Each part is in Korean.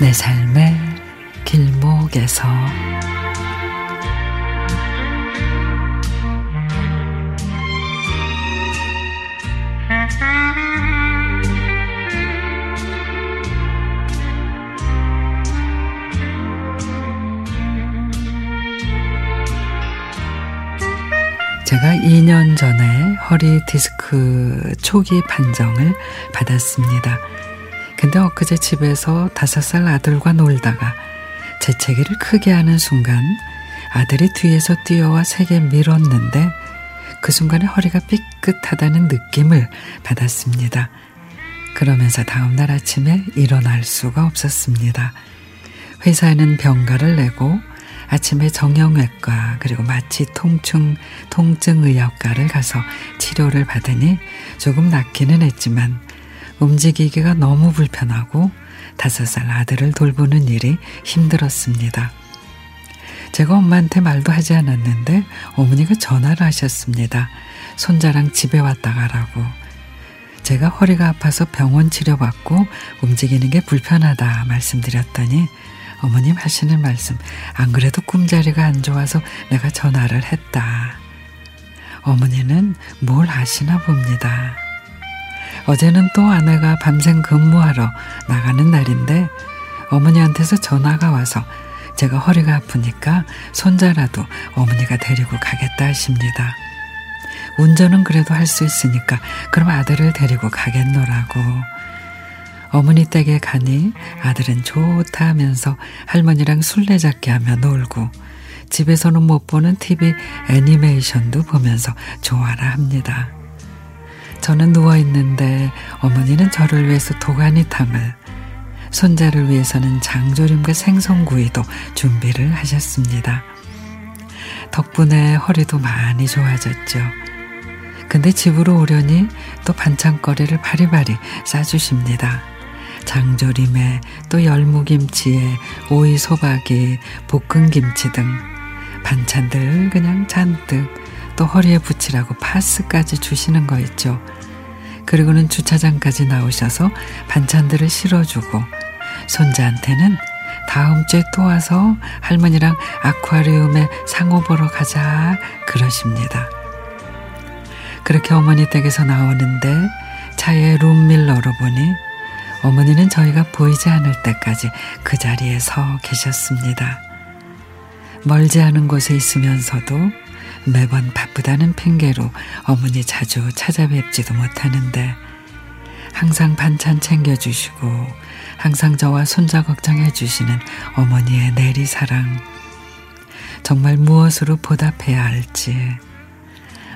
내 삶의 길목에서 제가 2년 전에 허리 디스크 초기 판정을 받았습니다. 근데 엊그제 집에서 다섯 살 아들과 놀다가 재채기를 크게 하는 순간 아들이 뒤에서 뛰어와 세게 밀었는데 그 순간에 허리가 삐끗하다는 느낌을 받았습니다. 그러면서 다음날 아침에 일어날 수가 없었습니다. 회사에는 병가를 내고 아침에 정형외과 그리고 마취 통증 통증 의학과를 가서 치료를 받으니 조금 낫기는 했지만 움직이기가 너무 불편하고 다섯 살 아들을 돌보는 일이 힘들었습니다. 제가 엄마한테 말도 하지 않았는데 어머니가 전화를 하셨습니다. 손자랑 집에 왔다 가라고. 제가 허리가 아파서 병원 치료받고 움직이는 게 불편하다 말씀드렸더니 어머님 하시는 말씀, 안 그래도 꿈자리가 안 좋아서 내가 전화를 했다. 어머니는 뭘 하시나 봅니다. 어제는 또 아내가 밤샘 근무하러 나가는 날인데 어머니한테서 전화가 와서 제가 허리가 아프니까 손자라도 어머니가 데리고 가겠다 하십니다. 운전은 그래도 할 수 있으니까 그럼 아들을 데리고 가겠노라고. 어머니 댁에 가니 아들은 좋다 하면서 할머니랑 술래잡기 하며 놀고 집에서는 못 보는 TV 애니메이션도 보면서 좋아라 합니다. 저는 누워 있는데 어머니는 저를 위해서 도가니탕을 손자를 위해서는 장조림과 생선구이도 준비를 하셨습니다. 덕분에 허리도 많이 좋아졌죠. 근데 집으로 오려니 또 반찬거리를 바리바리 싸주십니다. 장조림에 또 열무김치에 오이 소박이 볶은김치 등 반찬들 그냥 잔뜩 또 허리에 붙이라고 파스까지 주시는 거 있죠. 그리고는 주차장까지 나오셔서 반찬들을 실어주고 손자한테는 다음 주에 또 와서 할머니랑 아쿠아리움에 상어 보러 가자 그러십니다. 그렇게 어머니 댁에서 나오는데 차에 룸밀러로 보니 어머니는 저희가 보이지 않을 때까지 그 자리에 서 계셨습니다. 멀지 않은 곳에 있으면서도 매번 바쁘다는 핑계로 어머니 자주 찾아뵙지도 못하는데 항상 반찬 챙겨주시고 항상 저와 손자 걱정해 주시는 어머니의 내리사랑 정말 무엇으로 보답해야 할지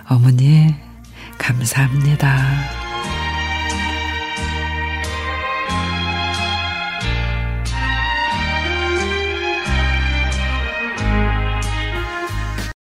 어머니 감사합니다.